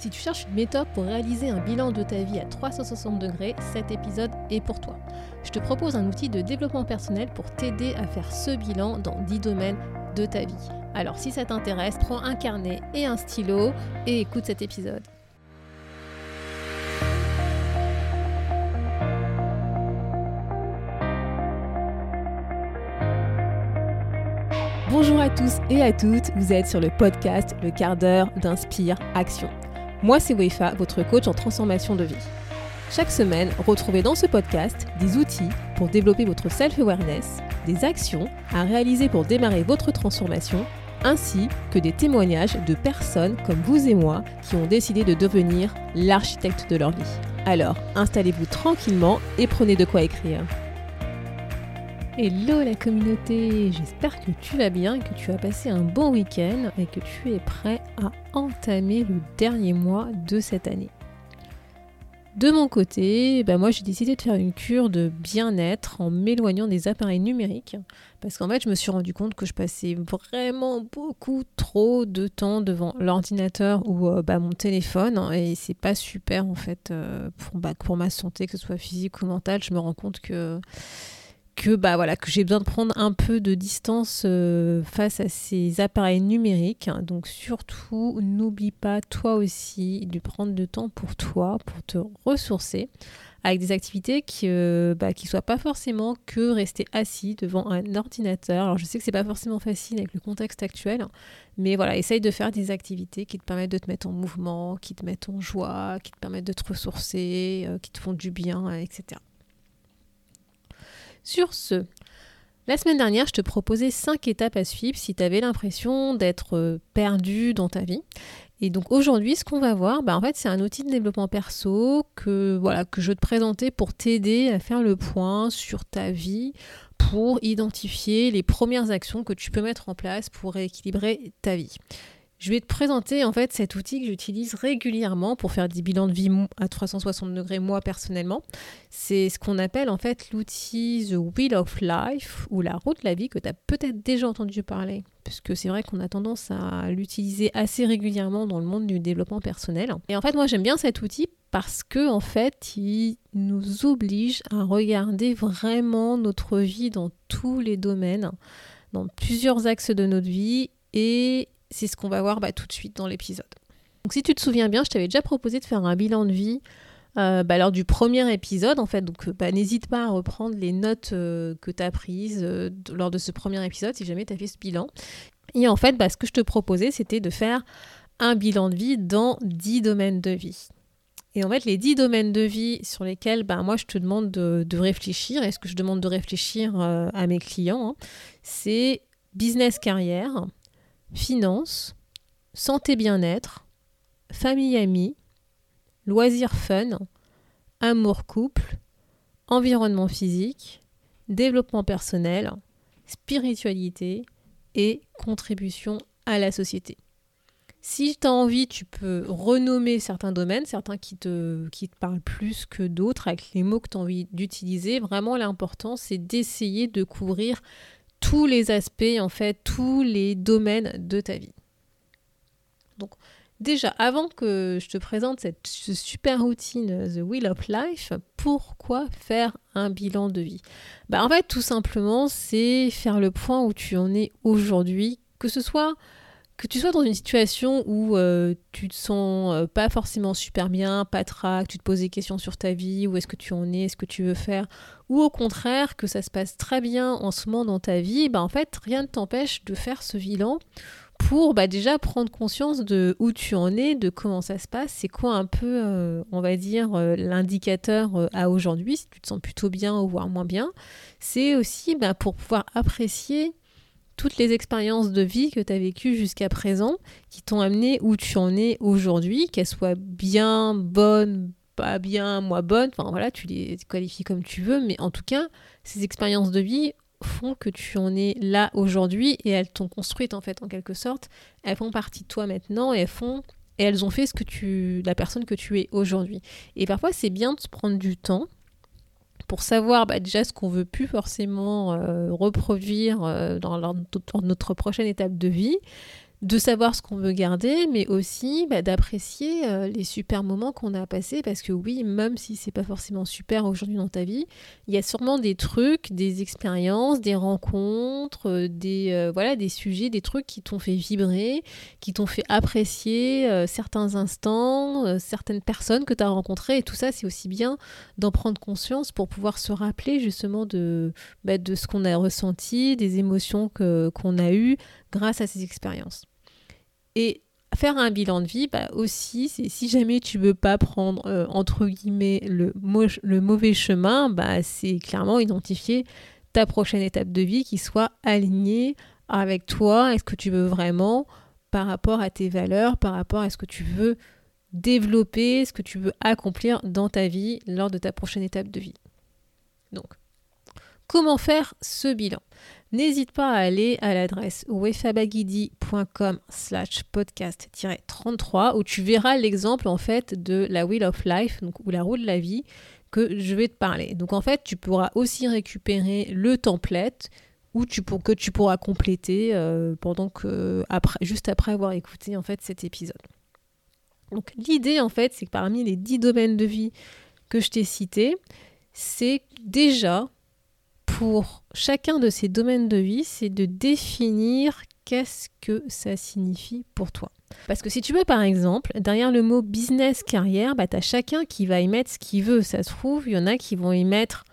Si tu cherches une méthode pour réaliser un bilan de ta vie à 360 degrés, cet épisode est pour toi. Je te propose un outil de développement personnel pour t'aider à faire ce bilan dans 10 domaines de ta vie. Alors si ça t'intéresse, prends un carnet et un stylo et écoute cet épisode. Bonjour à tous et à toutes, vous êtes sur le podcast Le quart d'heure d'Inspire Action. Moi, c'est Wefa, votre coach en transformation de vie. Chaque semaine, retrouvez dans ce podcast des outils pour développer votre self-awareness, des actions à réaliser pour démarrer votre transformation, ainsi que des témoignages de personnes comme vous et moi qui ont décidé de devenir l'architecte de leur vie. Alors, installez-vous tranquillement et prenez de quoi écrire. Hello la communauté, j'espère que tu vas bien, que tu as passé un bon week-end et que tu es prêt à entamer le dernier mois de cette année. De mon côté, bah moi j'ai décidé de faire une cure de bien-être en m'éloignant des appareils numériques parce qu'en fait je me suis rendu compte que je passais vraiment beaucoup trop de temps devant l'ordinateur ou euh, bah, mon téléphone et c'est pas super en fait euh, bah, pour ma santé que ce soit physique ou mentale. Je me rends compte que que bah voilà que j'ai besoin de prendre un peu de distance euh, face à ces appareils numériques. Donc surtout n'oublie pas toi aussi de prendre du temps pour toi, pour te ressourcer avec des activités qui ne euh, bah, soient pas forcément que rester assis devant un ordinateur. Alors je sais que c'est pas forcément facile avec le contexte actuel, mais voilà, essaye de faire des activités qui te permettent de te mettre en mouvement, qui te mettent en joie, qui te permettent de te ressourcer, euh, qui te font du bien, etc. Sur ce, la semaine dernière, je te proposais 5 étapes à suivre si tu avais l'impression d'être euh, perdu dans ta vie. Et donc aujourd'hui, ce qu'on va voir, bah en fait, c'est un outil de développement perso que, voilà, que je veux te présenter pour t'aider à faire le point sur ta vie, pour identifier les premières actions que tu peux mettre en place pour rééquilibrer ta vie. Je vais te présenter en fait cet outil que j'utilise régulièrement pour faire des bilans de vie à 360 degrés moi personnellement. C'est ce qu'on appelle en fait l'outil The Wheel of Life ou la route de la vie que tu as peut-être déjà entendu parler puisque c'est vrai qu'on a tendance à l'utiliser assez régulièrement dans le monde du développement personnel. Et en fait moi j'aime bien cet outil parce que en fait il nous oblige à regarder vraiment notre vie dans tous les domaines, dans plusieurs axes de notre vie et c'est ce qu'on va voir bah, tout de suite dans l'épisode. Donc si tu te souviens bien, je t'avais déjà proposé de faire un bilan de vie euh, bah, lors du premier épisode en fait. Donc bah, n'hésite pas à reprendre les notes euh, que tu as prises euh, lors de ce premier épisode si jamais tu as fait ce bilan. Et en fait, ce que je te proposais, c'était de faire un bilan de vie dans 10 domaines de vie. Et en fait, les 10 domaines de vie sur lesquels moi je te demande de, réfléchir, et ce que je demande de réfléchir à mes clients, hein, c'est business carrière, finances, santé bien-être, famille amis, loisirs fun, amour couple, environnement physique, développement personnel, spiritualité et contribution à la société. Si tu as envie, tu peux renommer certains domaines, certains qui te, qui te parlent plus que d'autres, avec les mots que tu as envie d'utiliser. Vraiment, l'important, c'est d'essayer de couvrir tous les aspects, en fait, tous les domaines de ta vie. Donc, déjà, avant que je te présente cette, ce super routine The Wheel of Life, pourquoi faire un bilan de vie? Bah, En fait, tout simplement, c'est faire le point où tu en es aujourd'hui, que ce soit que tu sois dans une situation où euh, tu te sens euh, pas forcément super bien, pas trac, tu te poses des questions sur ta vie, où est-ce que tu en es, ce que tu veux faire, ou au contraire que ça se passe très bien en ce moment dans ta vie, bah en fait rien ne t'empêche de faire ce bilan pour bah, déjà prendre conscience de où tu en es, de comment ça se passe, c'est quoi un peu, euh, on va dire, l'indicateur à aujourd'hui, si tu te sens plutôt bien ou voire moins bien. C'est aussi bah, pour pouvoir apprécier toutes les expériences de vie que tu as vécues jusqu'à présent qui t'ont amené où tu en es aujourd'hui, qu'elles soient bien, bonnes, pas bien, moins bonnes, enfin voilà, tu les qualifies comme tu veux, mais en tout cas, ces expériences de vie font que tu en es là aujourd'hui et elles t'ont construite en fait en quelque sorte. Elles font partie de toi maintenant et elles font et elles ont fait ce que tu la personne que tu es aujourd'hui. Et parfois c'est bien de se prendre du temps pour savoir bah, déjà ce qu'on veut plus forcément euh, reproduire euh, dans, notre prochaine étape de vie, de savoir ce qu'on veut garder, mais aussi bah, d'apprécier euh, les super moments qu'on a passés, parce que oui, même si c'est pas forcément super aujourd'hui dans ta vie, il y a sûrement des trucs, des expériences, des rencontres, euh, des euh, voilà, des sujets, des trucs qui t'ont fait vibrer, qui t'ont fait apprécier certains instants, certaines personnes que tu as rencontrées, et tout ça, c'est aussi bien d'en prendre conscience pour pouvoir se rappeler justement de, bah, de ce qu'on a ressenti, des émotions que qu'on a eues grâce à ces expériences. Et faire un bilan de vie, bah aussi, si jamais tu veux pas prendre euh, entre guillemets le, le mauvais chemin, bah c'est clairement identifier ta prochaine étape de vie qui soit alignée avec toi, est-ce que tu veux vraiment par rapport à tes valeurs, par rapport à ce que tu veux développer, ce que tu veux accomplir dans ta vie lors de ta prochaine étape de vie? Donc, comment faire ce bilan? N'hésite pas à aller à l'adresse wefabagidi.com slash podcast-33 où tu verras l'exemple en fait de la Wheel of Life, donc, ou la roue de la vie, que je vais te parler. Donc en fait, tu pourras aussi récupérer le template que tu pourras compléter euh, pendant que, juste après avoir écouté en fait cet épisode. Donc l'idée en fait, c'est que parmi les 10 domaines de vie que je t'ai cités, c'est déjà pour chacun de ces domaines de vie, c'est de définir qu'est-ce que ça signifie pour toi. Parce que si tu veux, par exemple, derrière le mot business carrière, bah, tu as chacun qui va y mettre ce qu'il veut. Ça se trouve, il y en a qui vont y mettre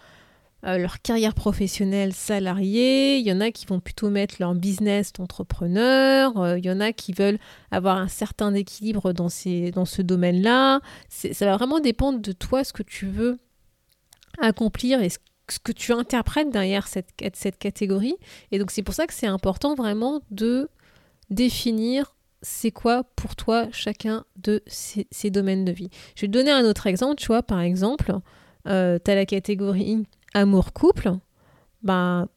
euh, leur carrière professionnelle salariée, il y en a qui vont plutôt mettre leur business d'entrepreneur, euh, il y en a qui veulent avoir un certain équilibre dans, ces, dans ce domaine-là. Ça va vraiment dépendre de toi, ce que tu veux accomplir et ce ce que tu interprètes derrière cette, cette catégorie. Et donc c'est pour ça que c'est important vraiment de définir c'est quoi pour toi chacun de ces, domaines de vie. Je vais te donner un autre exemple, tu vois, par exemple, euh, tu as la catégorie amour-couple. Ben,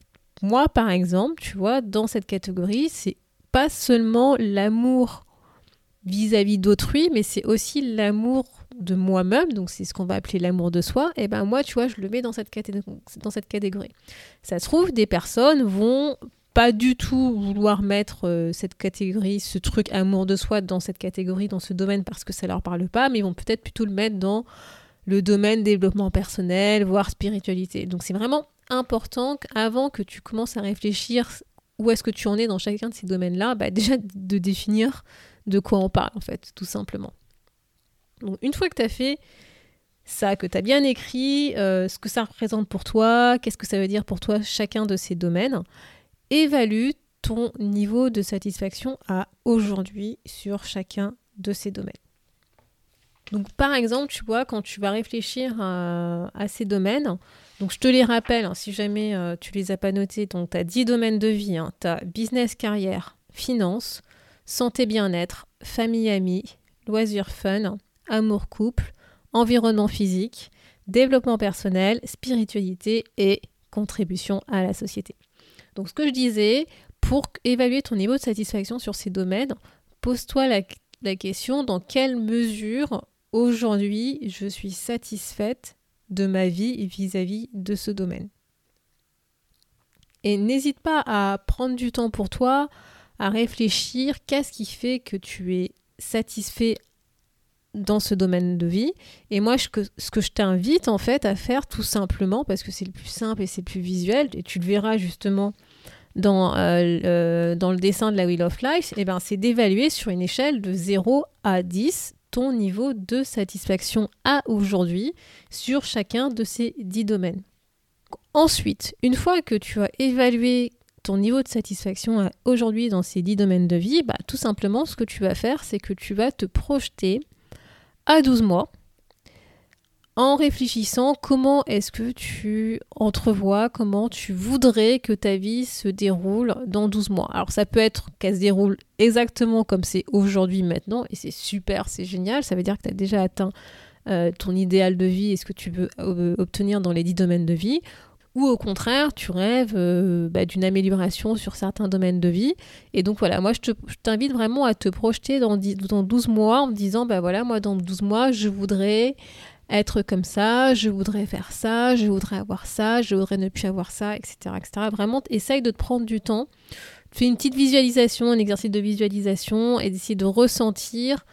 moi, par exemple, tu vois, dans cette catégorie, c'est pas seulement l'amour vis-à-vis d'autrui, mais c'est aussi l'amour de moi-même, donc c'est ce qu'on va appeler l'amour de soi, et ben moi, tu vois, je le mets dans cette, dans cette catégorie. Ça se trouve, des personnes vont pas du tout vouloir mettre euh, cette catégorie, ce truc amour de soi dans cette catégorie, dans ce domaine parce que ça leur parle pas, mais ils vont peut-être plutôt le mettre dans le domaine développement personnel, voire spiritualité. Donc c'est vraiment important qu'avant que tu commences à réfléchir où est-ce que tu en es dans chacun de ces domaines-là, bah déjà de définir de quoi on parle en fait, tout simplement. Donc une fois que tu as fait ça, que tu as bien écrit euh, ce que ça représente pour toi, qu'est-ce que ça veut dire pour toi chacun de ces domaines, évalue ton niveau de satisfaction à aujourd'hui sur chacun de ces domaines. Donc par exemple, tu vois, quand tu vas réfléchir à, ces domaines, donc je te les rappelle, hein, si jamais euh, tu les as pas notés, donc tu as 10 domaines de vie, hein, tu as business, carrière, finance, santé, bien-être, famille, amis, loisirs, fun, amour, couple, environnement physique, développement personnel, spiritualité et contribution à la société. Donc ce que je disais, pour évaluer ton niveau de satisfaction sur ces domaines, pose-toi la, question dans quelle mesure aujourd'hui je suis satisfaite de ma vie vis-à-vis de ce domaine? Et n'hésite pas à prendre du temps pour toi, à réfléchir qu'est-ce qui fait que tu es satisfait dans ce domaine de vie. Et moi, ce que, je t'invite en fait à faire tout simplement, parce que c'est le plus simple et c'est le plus visuel, et tu le verras justement dans, euh, dans le dessin de la Wheel of Life, eh ben, c'est d'évaluer sur une échelle de 0 à 10 ton niveau de satisfaction à aujourd'hui sur chacun de ces 10 domaines. Ensuite, une fois que tu as évalué ton niveau de satisfaction aujourd'hui dans ces 10 domaines de vie, bah, tout simplement ce que tu vas faire, c'est que tu vas te projeter à 12 mois en réfléchissant comment est-ce que tu entrevois, comment tu voudrais que ta vie se déroule dans 12 mois. Alors ça peut être qu'elle se déroule exactement comme c'est aujourd'hui maintenant, et c'est super, c'est génial, ça veut dire que tu as déjà atteint euh, ton idéal de vie et ce que tu veux euh, obtenir dans les 10 domaines de vie, ou au contraire, tu rêves euh, bah, d'une amélioration sur certains domaines de vie. Et donc voilà, moi je t'invite vraiment à te projeter dans, dans 12 mois en disant, bah voilà, moi dans 12 mois, je voudrais être comme ça, je voudrais faire ça, je voudrais avoir ça, je voudrais ne plus avoir ça, etc. etc. Vraiment, essaye de te prendre du temps fais une petite visualisation, un exercice de visualisation et d'essayer de ressentir,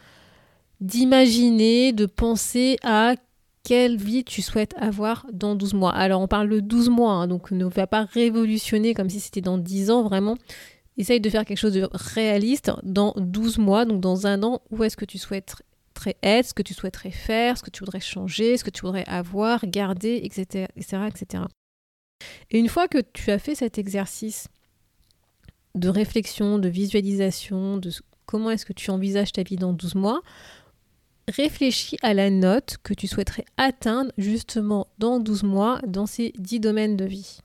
d'imaginer, de penser à quelle vie tu souhaites avoir dans 12 mois. Alors on parle de 12 mois, hein, donc ne va pas révolutionner comme si c'était dans 10 ans vraiment. Essaye de faire quelque chose de réaliste dans 12 mois, donc dans un an, où est-ce que tu souhaiterais être, ce que tu souhaiterais faire, ce que tu voudrais changer, ce que tu voudrais avoir, garder, etc. etc., etc. Et une fois que tu as fait cet exercice de réflexion, de visualisation, de comment est-ce que tu envisages ta vie dans 12 mois, réfléchis à la note que tu souhaiterais atteindre justement dans 12 mois dans ces 10 domaines de vie.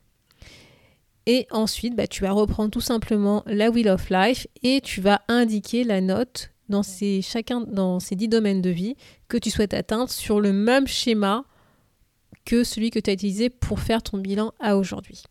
Et ensuite, bah, tu vas reprendre tout simplement la Wheel of Life et tu vas indiquer la note dans chacun dans ces 10 domaines de vie que tu souhaites atteindre sur le même schéma que celui que tu as utilisé pour faire ton bilan à aujourd'hui.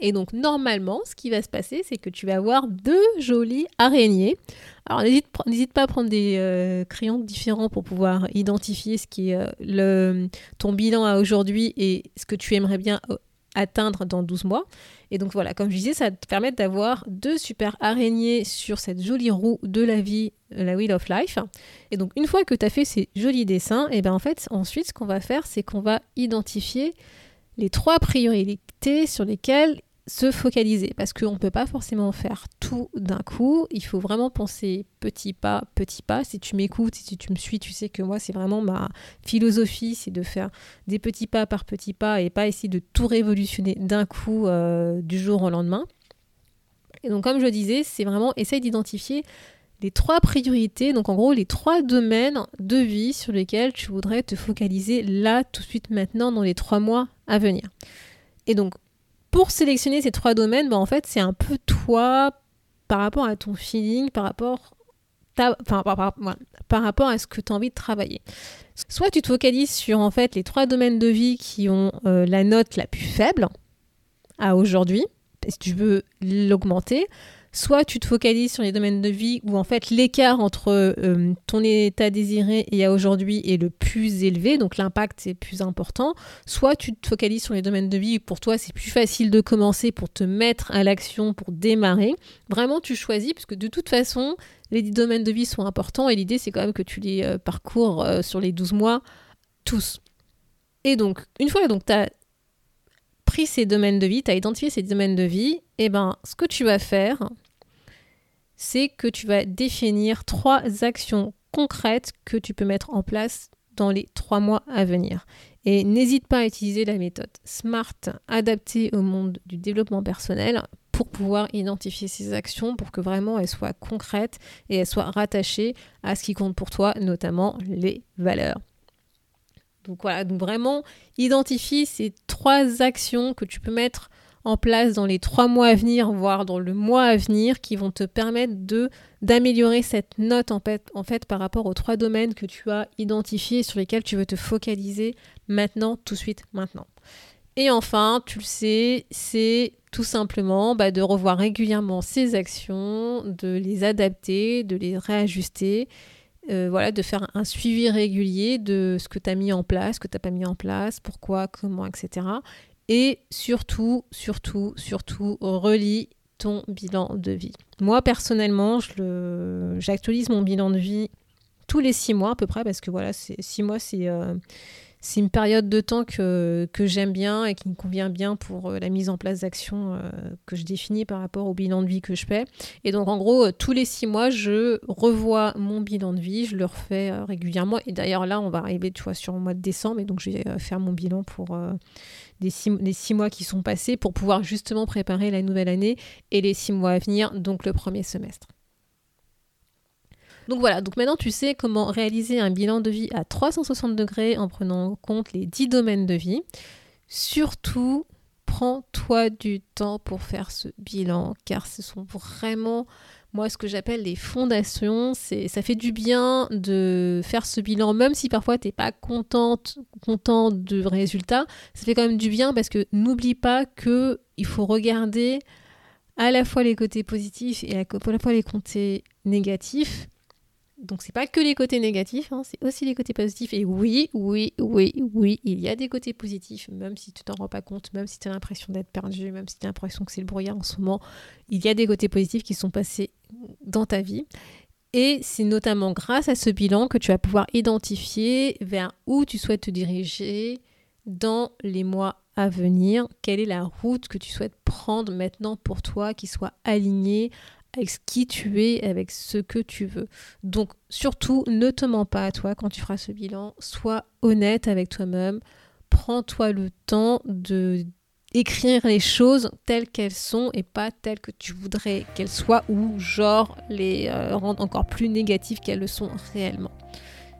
Et donc normalement, ce qui va se passer, c'est que tu vas avoir deux jolies araignées. Alors n'hésite pas à prendre des euh, crayons différents pour pouvoir identifier ce qui est euh, ton bilan à aujourd'hui et ce que tu aimerais bien euh, atteindre dans 12 mois. Et donc voilà, comme je disais, ça va te permettre d'avoir deux super araignées sur cette jolie roue de la vie, la Wheel of Life. Et donc une fois que tu as fait ces jolis dessins, et bien en fait ensuite ce qu'on va faire, c'est qu'on va identifier les trois priorités sur lesquelles se focaliser parce qu'on ne peut pas forcément faire tout d'un coup. Il faut vraiment penser petit pas, petit pas. Si tu m'écoutes, si tu me suis, tu sais que moi, c'est vraiment ma philosophie, c'est de faire des petits pas par petits pas et pas essayer de tout révolutionner d'un coup euh, du jour au lendemain. Et donc, comme je disais, c'est vraiment essaye d'identifier les trois priorités, donc en gros les trois domaines de vie sur lesquels tu voudrais te focaliser là, tout de suite, maintenant, dans les trois mois à venir. Et donc, pour sélectionner ces trois domaines, bah, en fait, c'est un peu toi par rapport à ton feeling, par rapport, à ce que tu as envie de travailler. Soit tu te focalises sur en fait les trois domaines de vie qui ont euh, la note la plus faible à aujourd'hui, si tu veux l'augmenter, soit tu te focalises sur les domaines de vie où en fait l'écart entre euh, ton état désiré et à aujourd'hui est le plus élevé, donc l'impact est plus important, soit tu te focalises sur les domaines de vie où pour toi c'est plus facile de commencer pour te mettre à l'action, pour démarrer. Vraiment tu choisis, parce que de toute façon les domaines de vie sont importants et l'idée c'est quand même que tu les euh, parcours euh, sur les 12 mois tous. Et donc, une fois que tu as pris ces domaines de vie, tu as identifié ces domaines de vie, et eh ben ce que tu vas faire, c'est que tu vas définir trois actions concrètes que tu peux mettre en place dans les trois mois à venir. Et n'hésite pas à utiliser la méthode SMART adaptée au monde du développement personnel pour pouvoir identifier ces actions pour que vraiment elles soient concrètes et elles soient rattachées à ce qui compte pour toi, notamment les valeurs. Donc voilà, donc vraiment identifie ces trois actions que tu peux mettre en place dans les trois mois à venir, voire dans le mois à venir, qui vont te permettre de d'améliorer cette note en fait, en fait par rapport aux trois domaines que tu as identifiés sur lesquels tu veux te focaliser maintenant, tout de suite, maintenant. Et enfin, tu le sais, c'est tout simplement bah, de revoir régulièrement ces actions, de les adapter, de les réajuster. Euh, voilà, de faire un suivi régulier de ce que tu as mis en place, ce que tu n'as pas mis en place, pourquoi, comment, etc. Et surtout, surtout, surtout, relis ton bilan de vie. Moi, personnellement, j'actualise mon bilan de vie tous les six mois à peu près, parce que voilà, six mois, c'est euh, c'est une période de temps que, j'aime bien et qui me convient bien pour euh, la mise en place d'actions euh, que je définis par rapport au bilan de vie que je fais. Et donc en gros, euh, tous les six mois, je revois mon bilan de vie, je le refais régulièrement. Et d'ailleurs là, on va arriver tu vois, sur le mois de décembre et donc je vais faire mon bilan pour les six mois qui sont passés pour pouvoir justement préparer la nouvelle année et les six mois à venir, donc le premier semestre. Donc voilà, donc maintenant tu sais comment réaliser un bilan de vie à 360 degrés en prenant en compte les 10 domaines de vie. Surtout, prends-toi du temps pour faire ce bilan car ce sont vraiment moi ce que j'appelle les fondations, c'est ça fait du bien de faire ce bilan même si parfois tu n'es pas contente content du résultat, ça fait quand même du bien parce que n'oublie pas que il faut regarder à la fois les côtés positifs et à la fois les côtés négatifs Donc c'est pas que les côtés négatifs, hein, c'est aussi les côtés positifs. Et oui, oui, oui, oui, il y a des côtés positifs, même si tu t'en rends pas compte, même si tu as l'impression d'être perdu, même si tu as l'impression que c'est le brouillard en ce moment, il y a des côtés positifs qui sont passés dans ta vie. Et c'est notamment grâce à ce bilan que tu vas pouvoir identifier vers où tu souhaites te diriger dans les mois à venir, quelle est la route que tu souhaites prendre maintenant pour toi qui soit alignée avec qui tu es, avec ce que tu veux. Donc surtout, ne te mens pas à toi quand tu feras ce bilan, sois honnête avec toi-même, prends-toi le temps de écrire les choses telles qu'elles sont et pas telles que tu voudrais qu'elles soient ou genre les euh, rendre encore plus négatives qu'elles le sont réellement.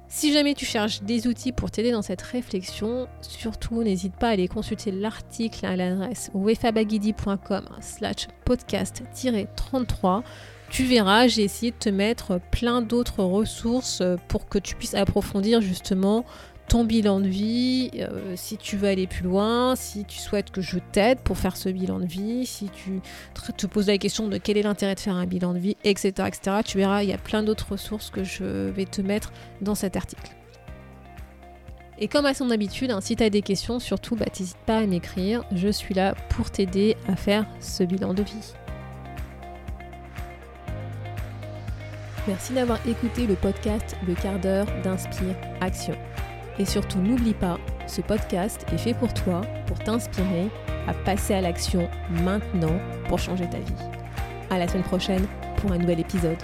Si jamais tu cherches des outils pour t'aider dans cette réflexion, surtout n'hésite pas à aller consulter l'article à l'adresse wefabagidi.com slash podcast-33. Tu verras, j'ai essayé de te mettre plein d'autres ressources pour que tu puisses approfondir justement ton bilan de vie, euh, si tu veux aller plus loin, si tu souhaites que je t'aide pour faire ce bilan de vie, si tu te poses la question de quel est l'intérêt de faire un bilan de vie, etc. etc. tu verras, il y a plein d'autres ressources que je vais te mettre dans cet article. Et comme à son habitude, hein, si tu as des questions, surtout, bah, n'hésite pas à m'écrire. Je suis là pour t'aider à faire ce bilan de vie. Merci d'avoir écouté le podcast Le quart d'heure d'Inspire Action. Et surtout, n'oublie pas, ce podcast est fait pour toi, pour t'inspirer à passer à l'action maintenant pour changer ta vie. À la semaine prochaine pour un nouvel épisode.